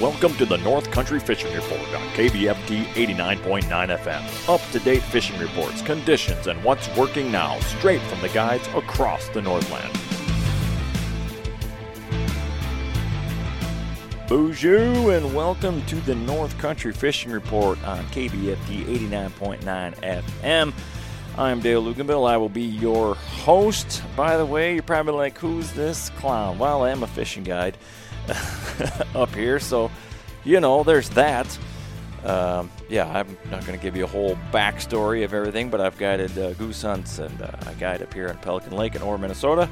Welcome to the North Country Fishing Report on KBFT 89.9 FM. Up to date fishing reports, conditions, and what's working now, straight from the guides across the Northland. Bonjour and welcome to the North Country Fishing Report on KBFT 89.9 FM. I'm Dale Luganville. I will be your host. By the way, you're probably like, who's this clown? Well, I am a fishing guide. up here. So, you know, there's that. Um, yeah, I'm not going to give you a whole backstory of everything, but I've guided uh, goose hunts and uh, I guide up here in Pelican Lake in Orr, Minnesota.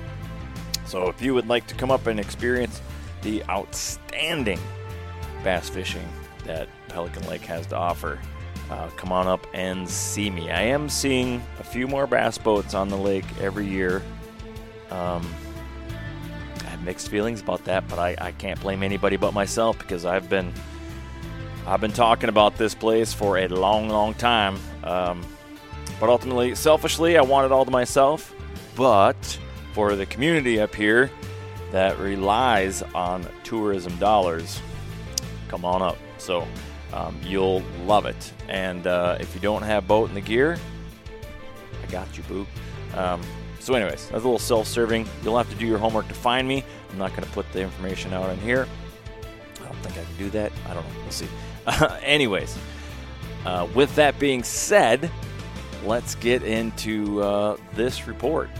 So, if you would like to come up and experience the outstanding bass fishing that Pelican Lake has to offer, uh, come on up and see me. I am seeing a few more bass boats on the lake every year. Um, mixed feelings about that, but I, I can't blame anybody but myself because I've been I've been talking about this place for a long, long time. Um, but ultimately, selfishly, I want it all to myself. But for the community up here that relies on tourism dollars, come on up. So um, you'll love it. And uh, if you don't have boat and the gear, I got you, boo. Um, so, anyways, that's a little self serving. You'll have to do your homework to find me. I'm not going to put the information out in here. I don't think I can do that. I don't know. We'll see. Uh, anyways, uh, with that being said, let's get into uh, this report.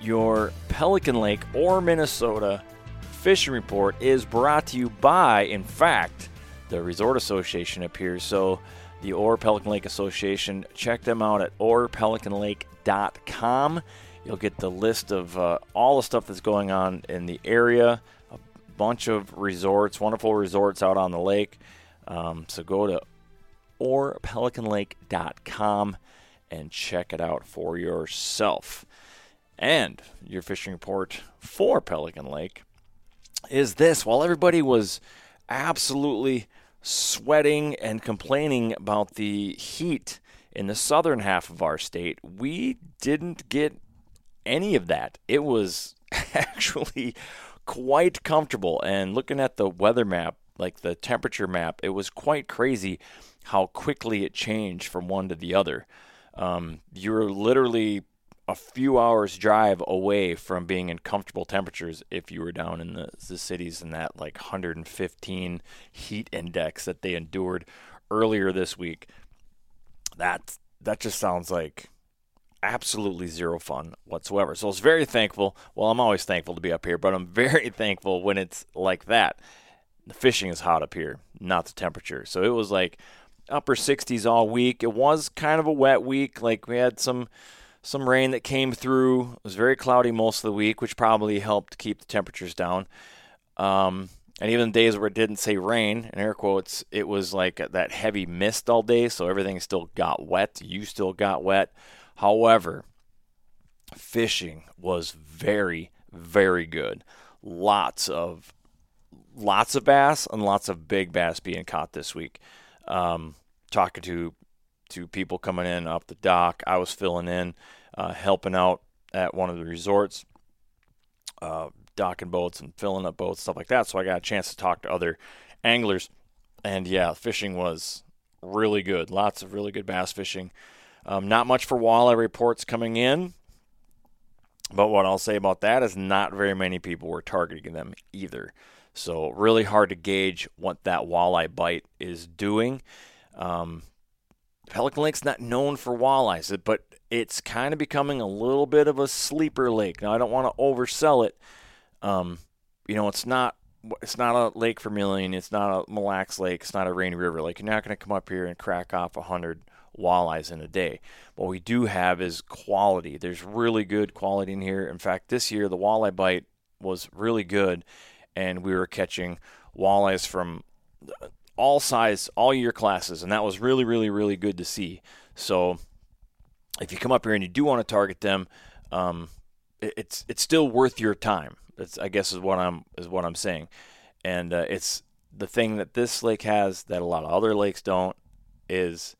Your Pelican Lake or Minnesota fishing report is brought to you by, in fact, the Resort Association up here. So, the Orr Pelican Lake Association, check them out at orrpelicanlake.com. You'll get the list of uh, all the stuff that's going on in the area, a bunch of resorts, wonderful resorts out on the lake. Um, so go to orrpelicanlake.com and check it out for yourself. And your fishing report for Pelican Lake is this while everybody was absolutely sweating and complaining about the heat in the southern half of our state, we didn't get any of that. It was actually quite comfortable. And looking at the weather map, like the temperature map, it was quite crazy how quickly it changed from one to the other. Um, you're literally a few hours drive away from being in comfortable temperatures if you were down in the, the cities in that like 115 heat index that they endured earlier this week that that just sounds like absolutely zero fun whatsoever. So I was very thankful. Well, I'm always thankful to be up here, but I'm very thankful when it's like that. The fishing is hot up here, not the temperature. So it was like upper 60s all week. It was kind of a wet week. Like we had some some rain that came through. It was very cloudy most of the week, which probably helped keep the temperatures down. Um, and even days where it didn't say rain, in air quotes, it was like that heavy mist all day, so everything still got wet. You still got wet. However, fishing was very, very good. Lots of lots of bass and lots of big bass being caught this week. Um, talking to to people coming in off the dock, I was filling in, uh, helping out at one of the resorts. Uh, docking boats and filling up boats, stuff like that. So I got a chance to talk to other anglers. And yeah, fishing was really good. Lots of really good bass fishing. Um, not much for walleye reports coming in. But what I'll say about that is not very many people were targeting them either. So really hard to gauge what that walleye bite is doing. Um, Pelican Lake's not known for walleyes, but it's kind of becoming a little bit of a sleeper lake. Now I don't want to oversell it, um, you know, it's not it's not a Lake Vermilion, it's not a Mille Lacs Lake, it's not a Rainy River Lake. You're not going to come up here and crack off a hundred walleyes in a day. What we do have is quality. There's really good quality in here. In fact, this year the walleye bite was really good, and we were catching walleyes from all size, all year classes, and that was really, really, really good to see. So, if you come up here and you do want to target them, um, it's it's still worth your time. That's I guess is what I'm is what I'm saying, and uh, it's the thing that this lake has that a lot of other lakes don't is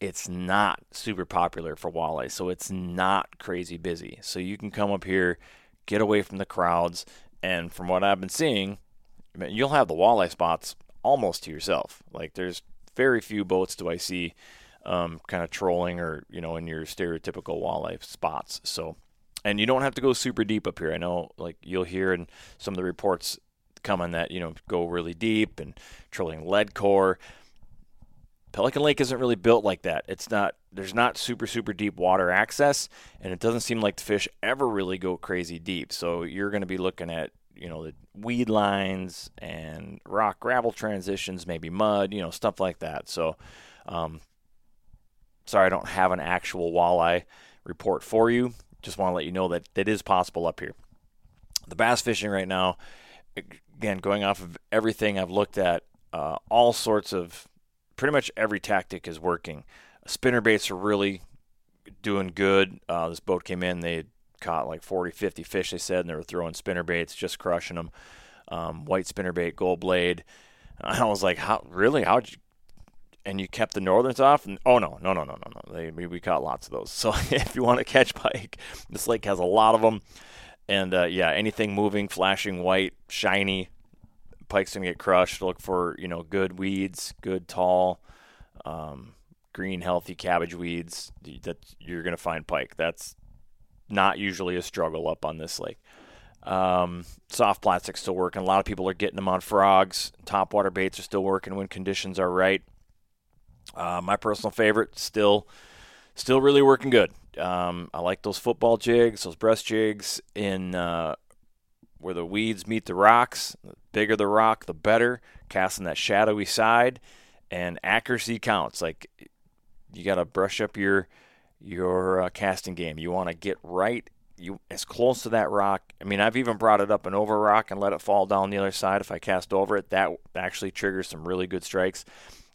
it's not super popular for walleye, so it's not crazy busy. So you can come up here, get away from the crowds, and from what I've been seeing, you'll have the walleye spots almost to yourself. Like there's very few boats do I see um, kind of trolling or you know in your stereotypical walleye spots. So, and you don't have to go super deep up here. I know like you'll hear in some of the reports coming that you know go really deep and trolling lead core. Pelican Lake isn't really built like that. It's not there's not super super deep water access and it doesn't seem like the fish ever really go crazy deep. So you're going to be looking at, you know, the weed lines and rock gravel transitions, maybe mud, you know, stuff like that. So um, sorry I don't have an actual walleye report for you. Just want to let you know that that is possible up here. The bass fishing right now again going off of everything I've looked at, uh, all sorts of pretty much every tactic is working. Spinner baits are really doing good. Uh, this boat came in, they caught like 40, 50 fish, they said, and they were throwing spinner baits, just crushing them. Um, white spinner bait, gold blade. I was like, how really? How'd you? And you kept the northerns off? And, oh no, no, no, no, no, no. They, we, we caught lots of those. So if you want to catch pike, this lake has a lot of them. And uh, yeah, anything moving, flashing white, shiny, pike's gonna get crushed. Look for you know good weeds, good tall, um, green, healthy cabbage weeds that you're gonna find pike. That's not usually a struggle up on this lake. Um, soft plastic's still working. A lot of people are getting them on frogs. Top water baits are still working when conditions are right. Uh, my personal favorite, still, still really working good. Um, I like those football jigs, those brush jigs in uh, where the weeds meet the rocks. The bigger the rock, the better. Casting that shadowy side, and accuracy counts. Like you got to brush up your your uh, casting game. You want to get right you as close to that rock. I mean, I've even brought it up and over rock and let it fall down the other side. If I cast over it, that actually triggers some really good strikes.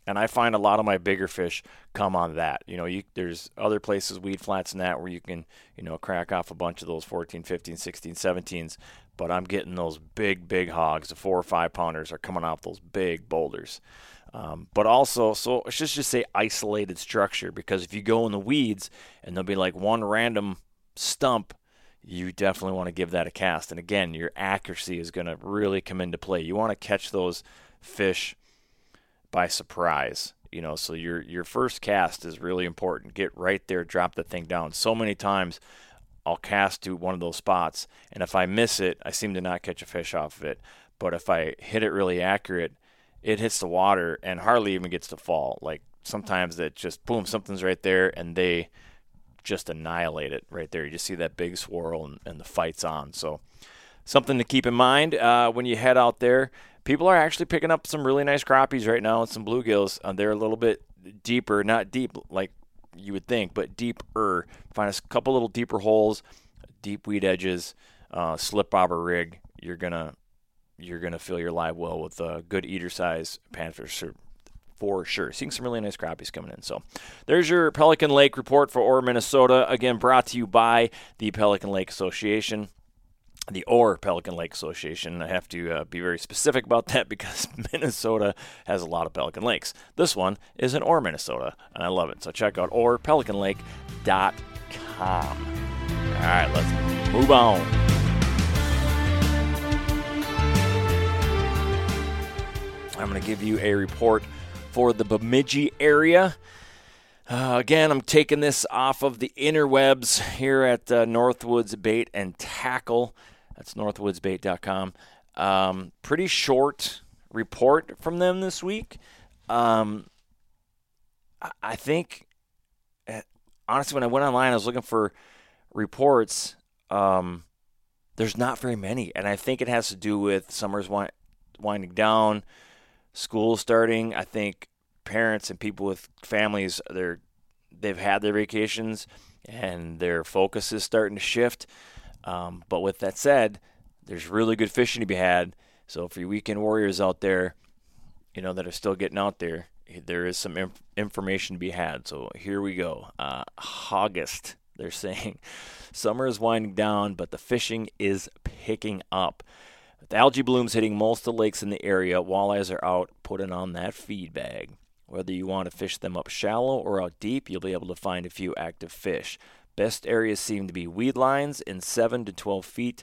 And I find a lot of my bigger fish come on that. You know, you, there's other places, weed flats and that, where you can, you know, crack off a bunch of those 14, 15, 16, 17s. But I'm getting those big, big hogs. The four or five pounders are coming off those big boulders. Um, but also, so let's just, just say isolated structure because if you go in the weeds and there'll be like one random stump, you definitely want to give that a cast. And again, your accuracy is going to really come into play. You want to catch those fish by surprise. You know, so your your first cast is really important. Get right there, drop the thing down. So many times I'll cast to one of those spots, and if I miss it, I seem to not catch a fish off of it. But if I hit it really accurate, it hits the water and hardly even gets to fall. Like sometimes it just boom, something's right there, and they just annihilate it right there. You just see that big swirl, and, and the fight's on. So something to keep in mind uh, when you head out there people are actually picking up some really nice crappies right now and some bluegills. Uh, they're a little bit deeper, not deep like you would think, but deeper. Find a couple little deeper holes, deep weed edges, uh, slip bobber rig. You're gonna you're gonna fill your live well with a good eater size panfish for sure. Seeing some really nice crappies coming in. So there's your Pelican Lake report for Orr, Minnesota. Again, brought to you by the Pelican Lake Association the Orr Pelican Lake Association. I have to uh, be very specific about that because Minnesota has a lot of Pelican Lakes. This one is in Orr, Minnesota, and I love it. So check out orrpelicanlake.com. All right, let's move on. I'm going to give you a report for the Bemidji area. Uh, again, I'm taking this off of the interwebs here at uh, Northwoods Bait and Tackle. That's northwoodsbait.com. Um, pretty short report from them this week. Um, I think, eh, honestly, when I went online, I was looking for reports. Um, there's not very many, and I think it has to do with summer's wind, winding down, school starting. I think parents and people with families, they're they've had their vacations, and their focus is starting to shift. Um, but with that said, there's really good fishing to be had. So for your weekend warriors out there, you know that are still getting out there, there is some inf- information to be had. So here we go. Uh, August, they're saying summer is winding down, but the fishing is picking up. With algae blooms hitting most of the lakes in the area, walleyes are out putting on that feed bag. Whether you want to fish them up shallow or out deep, you'll be able to find a few active fish. Best areas seem to be weed lines in 7 to 12 feet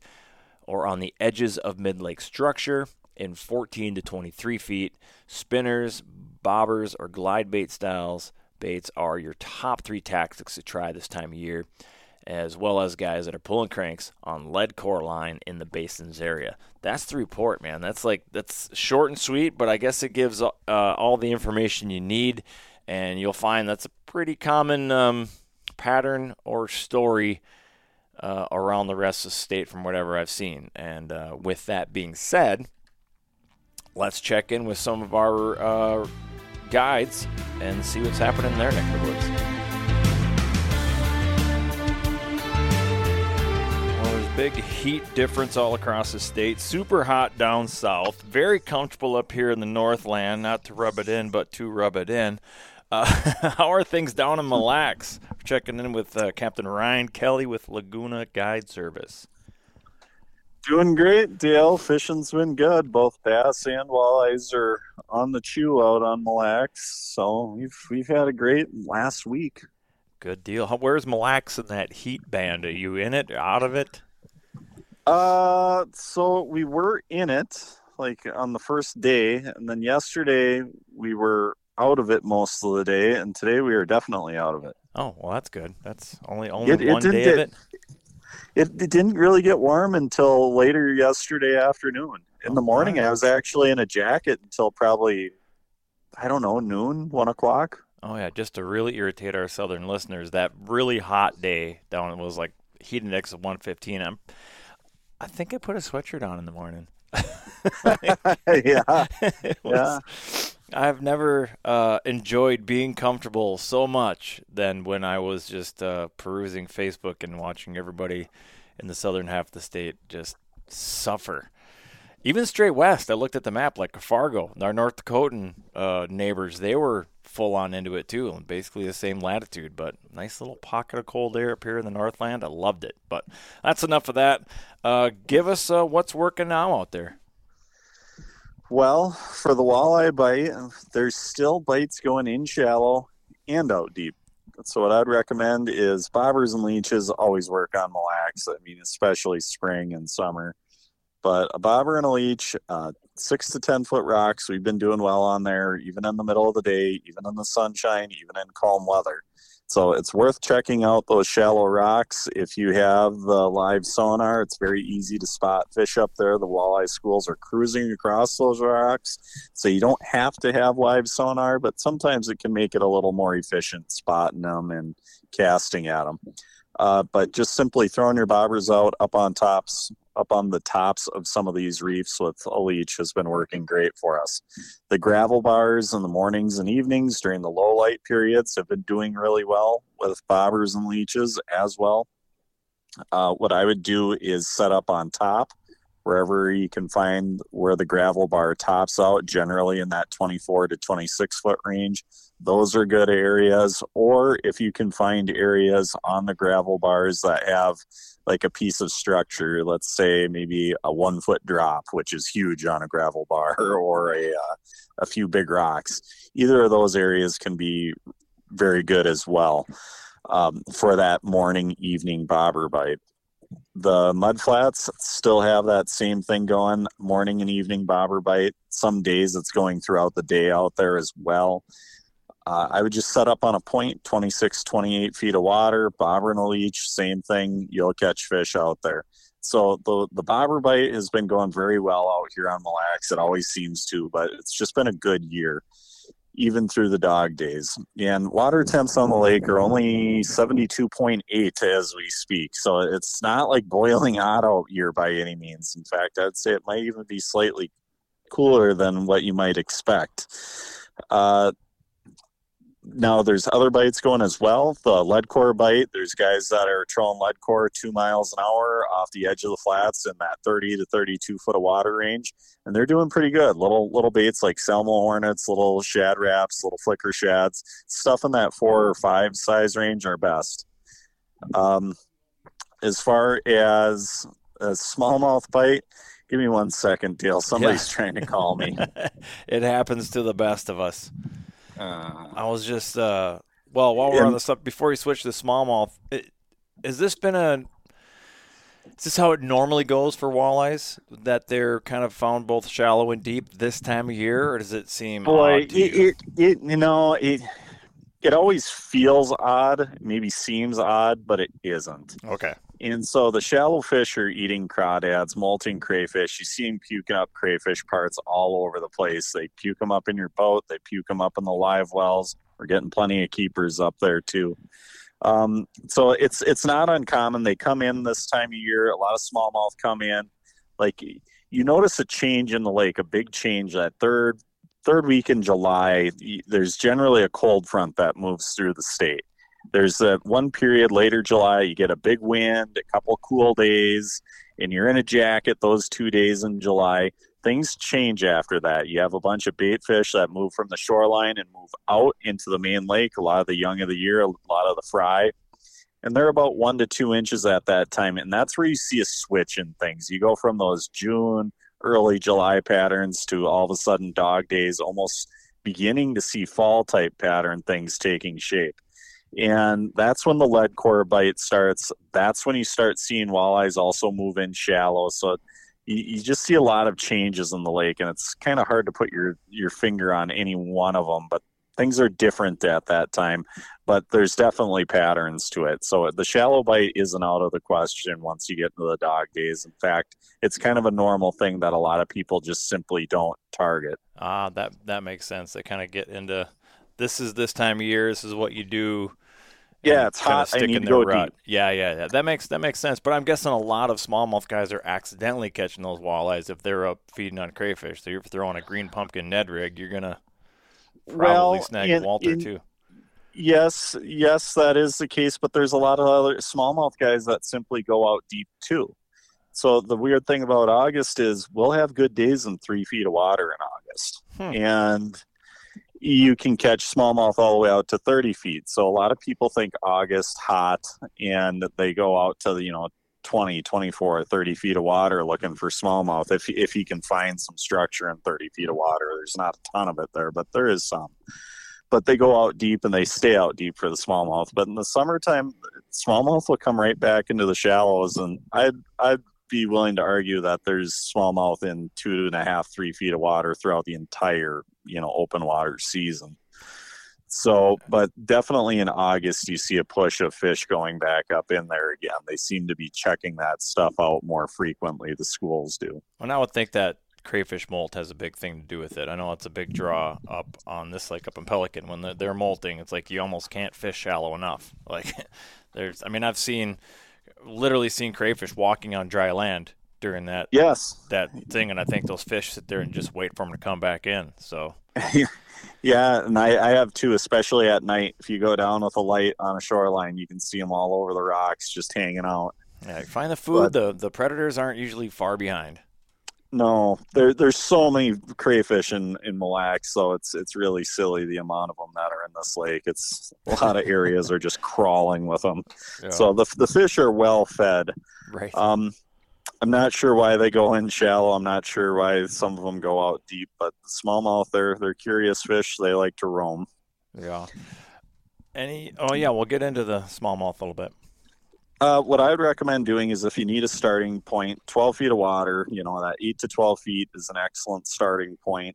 or on the edges of mid lake structure. in 14 to 23 feet. Spinners, bobbers, or glide bait styles baits are your top three tactics to try this time of year, as well as guys that are pulling cranks on lead core line in the basins area. That's the report, man. That's like that's short and sweet, but I guess it gives uh, all the information you need, and you'll find that's a pretty common um, pattern or story. Uh, around the rest of the state, from whatever I've seen. And uh, with that being said, let's check in with some of our uh, guides and see what's happening in their neck of the woods. Big heat difference all across the state. Super hot down south. Very comfortable up here in the Northland. Not to rub it in, but to rub it in. Uh, how are things down in Mille Lacs? Checking in with uh, Captain Ryan Kelly with Lagoona Guide Service. Doing great, Dale. Fishing's been good. Both bass and walleyes are on the chew out on Mille Lacs. So we've we've had a great last week. Good deal. Where's Mille Lacs in that heat band? Are you in it? Out of it? Uh, so we were in it like on the first day, and then yesterday we were out of it most of the day, and today we are definitely out of it. Oh well, that's good. That's only only it, one it day of it it, it didn't really get warm until later yesterday afternoon. In the oh, morning, I was actually in a jacket until probably, I don't know, noon, one o'clock. Oh yeah, just to really irritate our southern listeners, that really hot day down it was like heat index of 115. I'm, I think I put a sweatshirt on in the morning. yeah, was, yeah. I've never uh, enjoyed being comfortable so much than when I was just uh, perusing Facebook and watching everybody in the southern half of the state just suffer. Even straight west, I looked at the map like Fargo, our North Dakotan uh, neighbors, they were full on into it too, and basically the same latitude. But nice little pocket of cold air up here in the Northland. I loved it. But that's enough of that. Uh, give us uh, what's working now out there. Well, for the walleye bite, there's still bites going in shallow and out deep. So what I'd recommend is bobbers and leeches always work on Mille Lacs. I mean, especially spring and summer. But a bobber and a leech, uh, six to ten foot rocks. We've been doing well on there, even in the middle of the day, even in the sunshine, even in calm weather. So it's worth checking out those shallow rocks. If you have the live sonar, it's very easy to spot fish up there. The walleye schools are cruising across those rocks. So you don't have to have live sonar, but sometimes it can make it a little more efficient spotting them and casting at them. Uh, but just simply throwing your bobbers out up on tops, up on the tops of some of these reefs with a leech has been working great for us. The gravel bars in the mornings and evenings during the low light periods have been doing really well with bobbers and leeches as well. Uh, what I would do is set up on top wherever you can find where the gravel bar tops out, generally in that 24 to 26 foot range. Those are good areas. Or if you can find areas on the gravel bars that have like a piece of structure, let's say maybe a one foot drop, which is huge on a gravel bar, or a, uh, a few big rocks. Either of those areas can be very good as well um, for that morning, evening bobber bite the mud flats still have that same thing going morning and evening bobber bite. Some days it's going throughout the day out there as well. Uh, i would just set up on a point 26 28 feet of water bobber and a leech same thing you'll catch fish out there. So the the bobber bite has been going very well out here on Mille Lacs. It always seems to, but it's just been a good year even through the dog days. And water temps on the lake are only 72.8 as we speak. So it's not like boiling hot out here by any means. In fact, I'd say it might even be slightly cooler than what you might expect. Uh, now there's other bites going as well. The lead core bite. There's guys that are trolling lead core two miles an hour off the edge of the flats in that 30 to 32 foot of water range, and they're doing pretty good. Little little baits like Salmo hornets, little Shad Raps, little flicker shads, stuff in that four or five size range are best. Um, as far as a smallmouth bite, give me one second, Dale. Somebody's yeah. trying to call me. it happens to the best of us. Uh, I was just uh, well while we're on the stuff before we switch to smallmouth. It, has this been a Is this how it normally goes for walleyes? That they're kind of found both shallow and deep this time of year, or does it seem Boy, odd to you? it, it, it, you know, it, it always feels odd, maybe seems odd, but it isn't. okay. And so the shallow fish are eating crawdads, molting crayfish. You see them puking up crayfish parts all over the place. They puke them up in your boat. They puke them up in the live wells. We're getting plenty of keepers up there too. Um, so it's it's not uncommon. They come in this time of year. A lot of smallmouth come in. Like you notice a change in the lake, a big change that third third week in July. There's generally a cold front that moves through the state there's a one period later July, you get a big wind, a couple cool days, and you're in a jacket those two days in July. Things change after that. You have a bunch of bait fish that move from the shoreline and move out into the main lake. A lot of the young of the year, a lot of the fry. And they're about one to two inches at that time. And that's where you see a switch in things. You go from those June, early July patterns to all of a sudden dog days, almost beginning to see fall type pattern things taking shape and that's when the lead core bite starts. That's when you start seeing walleyes also move in shallow. So you, you just see a lot of changes in the lake, and it's kind of hard to put your your finger on any one of them. But things are different at that time. But there's definitely patterns to it. So the shallow bite isn't out of the question once you get into the dog days. In fact, it's kind of a normal thing that a lot of people just simply don't target. Ah, that that makes sense. They kind of get into this is this time of year. This is what you do. Yeah, it's hot. I stick need in to go rut. deep. Yeah, yeah, yeah. That makes that makes sense. But I'm guessing a lot of smallmouth guys are accidentally catching those walleyes if they're up feeding on crayfish. So you're throwing a green pumpkin Ned rig, you're gonna probably Well, snag in- Walter in- too. Yes, yes, that is the case, but there's a lot of other smallmouth guys that simply go out deep too. So the weird thing about August is we'll have good days in three feet of water in August, Hmm. and you can catch smallmouth all the way out to 30 feet. So a lot of people think August hot, and they go out to you know 20, 24, 30 feet of water looking for smallmouth. If if you can find some structure in 30 feet of water, there's not a ton of it there, but there is some but they go out deep and they stay out deep for the smallmouth. But in the summertime, smallmouth will come right back into the shallows, and I'd I'd be willing to argue that there's smallmouth in two and a half, three feet of water throughout the entire you know open water season. So, but definitely in August, you see a push of fish going back up in there again. They seem to be checking that stuff out more frequently. The schools do. And I would think that crayfish molt has a big thing to do with it. I know it's a big draw up on this lake up in Pelican when they're, they're molting. It's like you almost can't fish shallow enough. Like there's, I mean, I've seen, literally seen crayfish walking on dry land during that Yes, that thing, and I think those fish sit there and just wait for them to come back in. So Yeah, and I, I have too, especially at night. If you go down with a light on a shoreline, you can see them all over the rocks just hanging out. yeah, find the food. the the predators aren't usually far behind. No, there, there's so many crayfish in, in Mille Lacs, so it's it's really silly the amount of them that are in this lake. It's a lot of areas are just crawling with them. Yeah, So the the fish are well fed. right. Um, I'm not sure why they go in shallow. I'm not sure why some of them go out deep, but the smallmouth they're they're curious fish. They like to roam. yeah. Any? Oh yeah, we'll get into the smallmouth a little bit. Uh, what I would recommend doing is if you need a starting point, 12 feet of water, you know, that 8 to 12 feet is an excellent starting point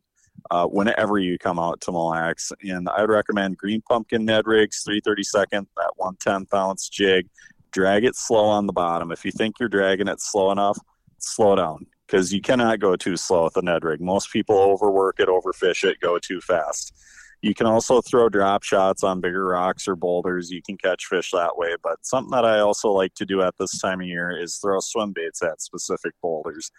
uh, whenever you come out to Mille Lacs. And I would recommend green pumpkin Ned rigs, 332nd, that 110th ounce jig. Drag it slow on the bottom. If you think you're dragging it slow enough, slow down because you cannot go too slow with the Ned rig. Most people overwork it, overfish it, go too fast. You can also throw drop shots on bigger rocks or boulders. You can catch fish that way. But something that I also like to do at this time of year is throw swim baits at specific boulders.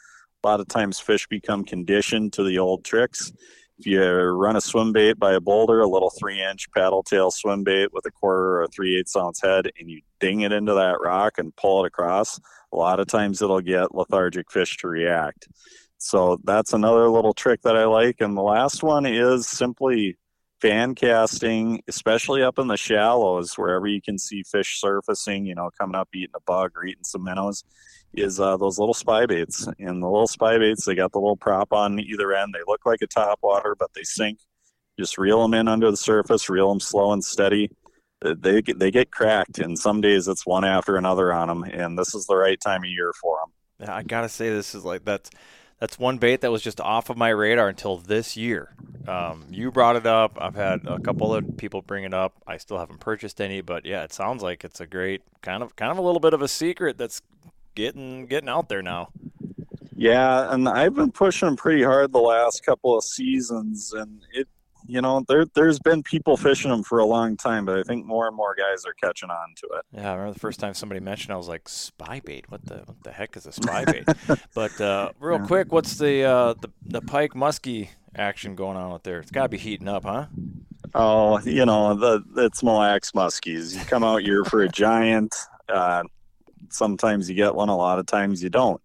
A lot of times fish become conditioned to the old tricks. If you run a swim bait by a boulder, a little three inch paddle tail swim bait with a quarter or three eighths ounce head, and you ding it into that rock and pull it across, a lot of times it'll get lethargic fish to react. So that's another little trick that I like. And the last one is simply fan casting, especially up in the shallows, wherever you can see fish surfacing, you know, coming up eating a bug or eating some minnows, is uh, those little spy baits. And the little spy baits, they got the little prop on either end. They look like a top water, but they sink. Just reel them in under the surface, reel them slow and steady. they they get cracked, and some days it's one after another on them. And this is the right time of year for them. Yeah, I gotta say this is like that's that's one bait that was just off of my radar until this year. Um, you brought it up. I've had a couple of people bring it up. I still haven't purchased any, but yeah, it sounds like it's a great kind of kind of a little bit of a secret that's getting getting out there now. Yeah, and I've been pushing pretty hard the last couple of seasons, and it you know, there there's been people fishing them for a long time, but I think more and more guys are catching on to it. Yeah, I remember the first time somebody mentioned, I was like, spy bait. What the what the heck is a spy bait? but uh, real yeah. quick, what's the, uh, the the pike muskie action going on out there? It's got to be heating up, huh? Oh, you know, the it's Mille Lacs muskies. You come out here for a giant. Uh, sometimes you get one, a lot of times you don't.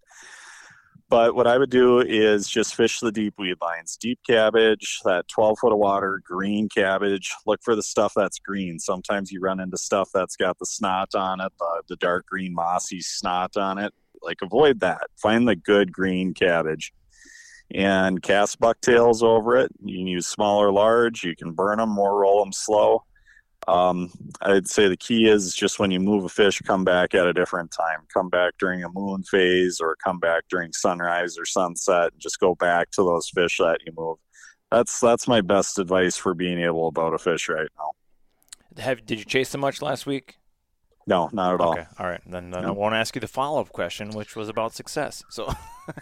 But what I would do is just fish the deep weed lines, deep cabbage, that 12 foot of water, green cabbage. Look for the stuff that's green. Sometimes you run into stuff that's got the snot on it, the, the dark green mossy snot on it. Like avoid that. Find the good green cabbage and cast bucktails over it. You can use small or large. You can burn them or roll them slow. Um, I'd say the key is just when you move a fish, come back at a different time. Come back during a moon phase or come back during sunrise or sunset. And just go back to those fish that you move. That's that's my best advice for being able to boat a fish right now. Have did you chase them much last week? No, not at all. Okay, all right. Then, then I won't ask you the follow up question, which was about success. So,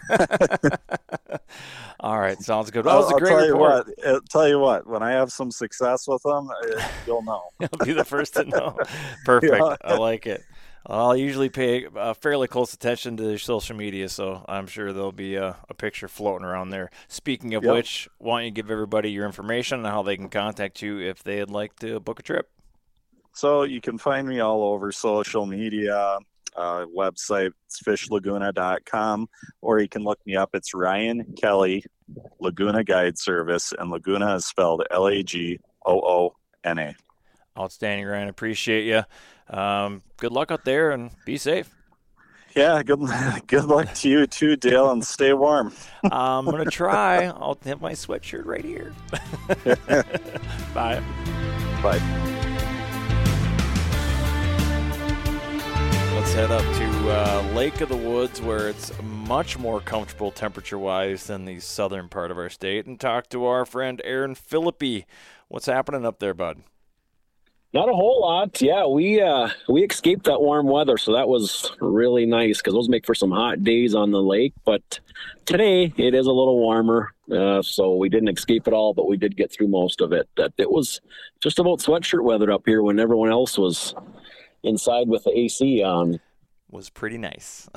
all right, sounds good. That was a great I'll tell report. You what, I'll tell you what, when I have some success with them, uh, you'll know. you'll be the first to know. Perfect. Yeah. I like it. I'll usually pay uh, fairly close attention to their social media, so I'm sure there'll be a, a picture floating around there. Speaking of yep. which, why don't you give everybody your information and how they can contact you if they'd like to book a trip? So you can find me all over social media, uh, website, it's fishlagoona.com, or you can look me up. It's Ryan Kelly, Lagoona Guide Service, and Lagoona is spelled L A G O O N A. Outstanding, Ryan. Appreciate you. Um, good luck out there and be safe. Yeah, good good luck to you too, Dale, and stay warm. I'm gonna try. I'll have my sweatshirt right here. Bye. Bye. Head up to uh, Lake of the Woods, where it's much more comfortable temperature wise than the southern part of our state, and talk to our friend Aaron Philippi. What's happening up there, bud? Not a whole lot. Yeah, we uh, we escaped that warm weather, so that was really nice because those make for some hot days on the lake. But today it is a little warmer, uh, so we didn't escape it all, but we did get through most of it. That it was just about sweatshirt weather up here when everyone else was inside with the AC on. Was pretty nice.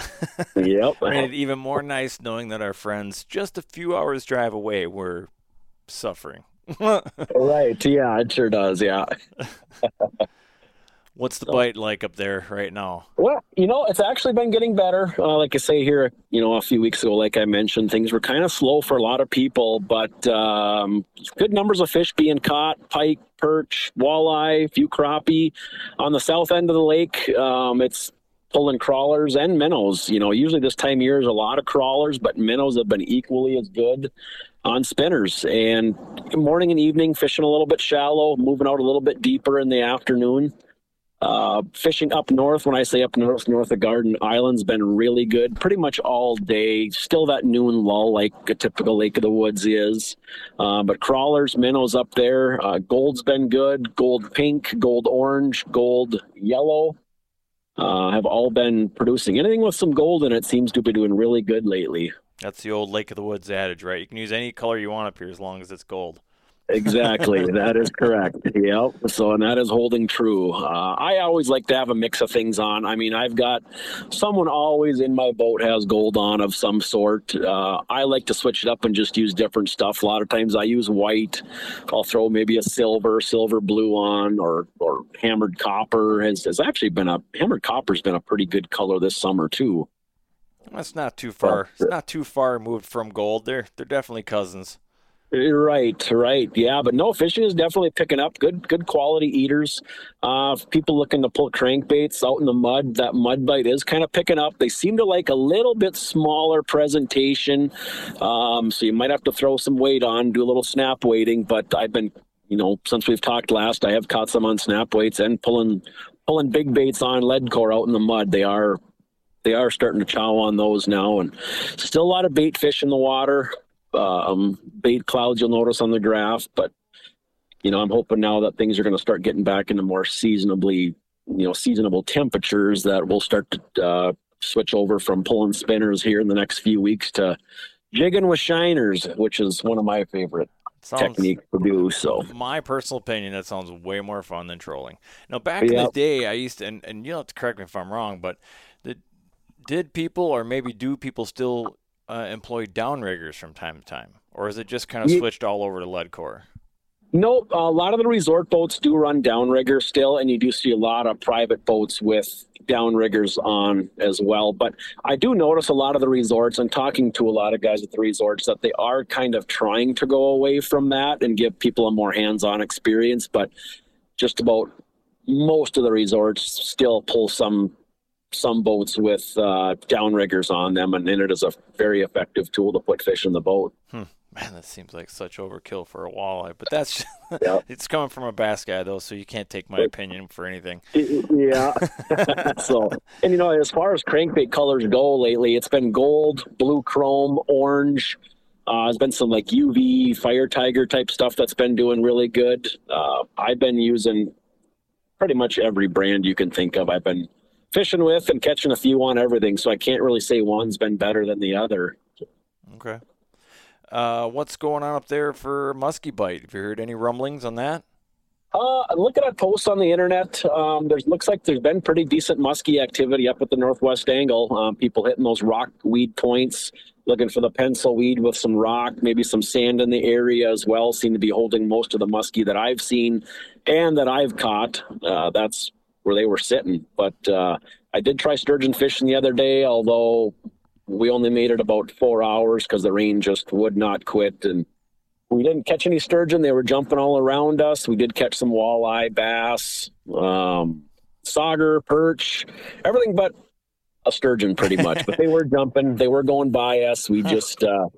yep. Made it even more nice knowing that our friends just a few hours drive away were suffering. right. Yeah, it sure does. Yeah. What's the so, bite like up there right now? Well, you know, it's actually been getting better. Uh, like I say here, you know, a few weeks ago, like I mentioned, things were kind of slow for a lot of people, but um, good numbers of fish being caught pike, perch, walleye, a few crappie. On the south end of the lake, um, it's pulling crawlers and minnows. You know, usually this time of year is a lot of crawlers, but minnows have been equally as good on spinners. And morning and evening, fishing a little bit shallow, moving out a little bit deeper in the afternoon. Uh, fishing up north, when I say up north, north of Garden Island's been really good pretty much all day. Still that noon lull like a typical Lake of the Woods is. Uh, but crawlers, minnows up there. Uh, gold's been good. Gold pink, gold orange, gold yellow. Uh, have all been producing. Anything with some gold in it seems to be doing really good lately. That's the old Lake of the Woods adage, right? You can use any color you want up here as long as it's gold. Exactly. that is correct. Yep. So, and that is holding true. Uh, I always like to have a mix of things on. I mean, I've got someone always in my boat has gold on of some sort. Uh, I like to switch it up and just use different stuff. A lot of times I use white. I'll throw maybe a silver, silver blue on, or or hammered copper has, has actually been a hammered copper's been a pretty good color this summer too. That's not too far. It's not too far moved from gold. They're they're definitely cousins. Right, right, yeah, but no, fishing is definitely picking up. Good, good quality eaters. Uh, people looking to pull crankbaits out in the mud. That mud bite is kind of picking up. They seem to like a little bit smaller presentation, um, so you might have to throw some weight on, do a little snap weighting. But I've been you know, since we've talked last, I have caught some on snap weights and pulling pulling big baits on lead core out in the mud. They are they are starting to chow on those now, and still a lot of bait fish in the water. Um, bait clouds you'll notice on the graph, but you know I'm hoping now that things are going to start getting back into more seasonably, you know, seasonable temperatures that we'll start to uh, switch over from pulling spinners here in the next few weeks to jigging with shiners, which is one of my favorite sounds, techniques to do. So, my personal opinion, that sounds way more fun than trolling. Now, back yep. in the day, I used to, and, and you don't have to correct me if I'm wrong, but the, did people, or maybe do people still uh, employ downriggers from time to time, or is it just kind of switched all over to lead core? No, a lot of the resort boats do run downriggers still, and you do see a lot of private boats with downriggers on as well. But I do notice a lot of the resorts and talking to a lot of guys at the resorts that they are kind of trying to go away from that and give people a more hands-on experience. But just about most of the resorts still pull some some boats with uh, downriggers on them, and, and it is a very effective tool to put fish in the boat. Hmm. Man, that seems like such overkill for a walleye, but that's it's coming from a bass guy though, so you can't take my opinion for anything. Yeah. so, and you know, as far as crankbait colors go lately, it's been gold, blue chrome, orange. Uh, there's been some like UV fire tiger type stuff that's been doing really good. Uh, I've been using pretty much every brand you can think of. I've been fishing with and catching a few on everything, so I can't really say one's been better than the other. Okay. Uh, what's going on up there for muskie bite? Have you heard any rumblings on that? Uh, looking at posts on the internet, um, there's looks like there's been pretty decent muskie activity up at the northwest angle. Um, people hitting those rock weed points, looking for the pencil weed with some rock, maybe some sand in the area as well. Seem to be holding most of the muskie that I've seen and that I've caught. Uh, that's where they were sitting. But uh, I did try sturgeon fishing the other day, although we only made it about four hours because the rain just would not quit. And we didn't catch any sturgeon. They were jumping all around us. We did catch some walleye bass um, sauger perch everything but a sturgeon pretty much. But they were jumping. They were going by us. We just uh,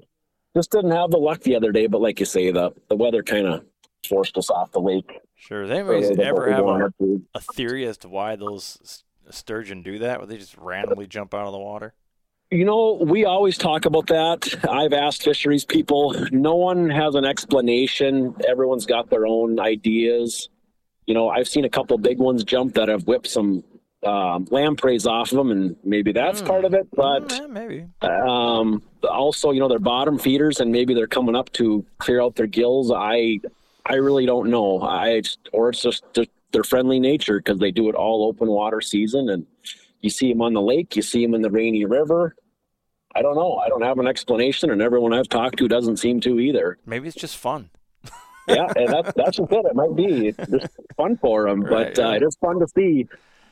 just didn't have the luck the other day. But like you say the the weather kind of forced us off the lake sure they ever have a, a theory as to why those sturgeon do that where they just randomly jump out of the water you know, we always talk about that. I've asked fisheries people. No one has an explanation. Everyone's got their own ideas. You know, I've seen a couple big ones jump that have whipped some um, lampreys off of them, and maybe that's mm. part of it. But yeah, maybe um, also, you know, they're bottom feeders, and maybe they're coming up to clear out their gills. I, I really don't know. I or it's just their friendly nature because they do it all open water season, and you see them on the lake, you see them in the rainy river. I don't know. I don't have an explanation, and everyone I've talked to doesn't seem to either. Maybe it's just fun. yeah, and that's that's just it. It might be it's just fun for them, right, but uh, it is fun to see.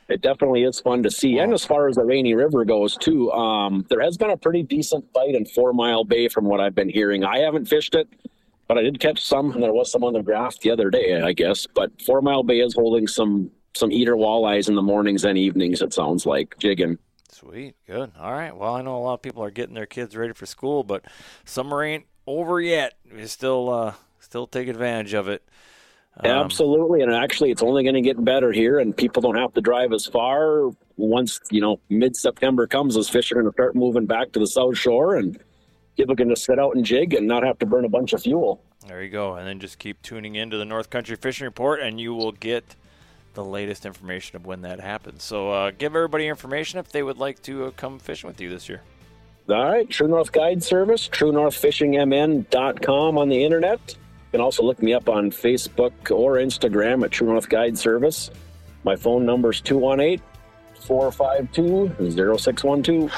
It definitely is fun to see. And as far as the Rainy River goes, too, um, there has been a pretty decent bite in Four Mile Bay from what I've been hearing. I haven't fished it, but I did catch some, and there was some on the graph the other day, I guess. But Four Mile Bay is holding some some eater walleyes in the mornings and evenings. It sounds like jigging. Sweet, good. All right. Well, I know a lot of people are getting their kids ready for school, but summer ain't over yet. We still uh, still take advantage of it. Um, Absolutely, and actually, it's only going to get better here, and people don't have to drive as far. Once you know mid September comes, as fish are going to start moving back to the south shore, and people can just sit out and jig and not have to burn a bunch of fuel. There you go, and then just keep tuning in to the North Country Fishing Report, and you will get the latest information of when that happens. So uh, give everybody information if they would like to uh, come fishing with you this year. All right, True North Guide Service, TrueNorthFishingMN.com on the internet. You can also look me up on Facebook or Instagram at True North Guide Service. My phone number is 218 452 0612.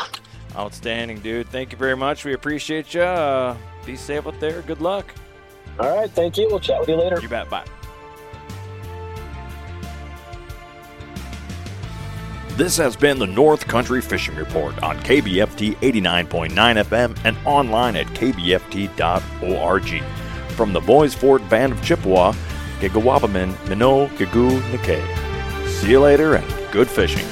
Outstanding, dude. Thank you very much. We appreciate you. Uh, be safe out there. Good luck. All right, thank you. We'll chat with you later. You bet. Bye. This has been the North Country Fishing Report on KBFT 89.9 FM and online at kbft.org. From the Bois Forte Band of Chippewa, Gigawabamin, Minot, Gigu, Nike. See you later and good fishing.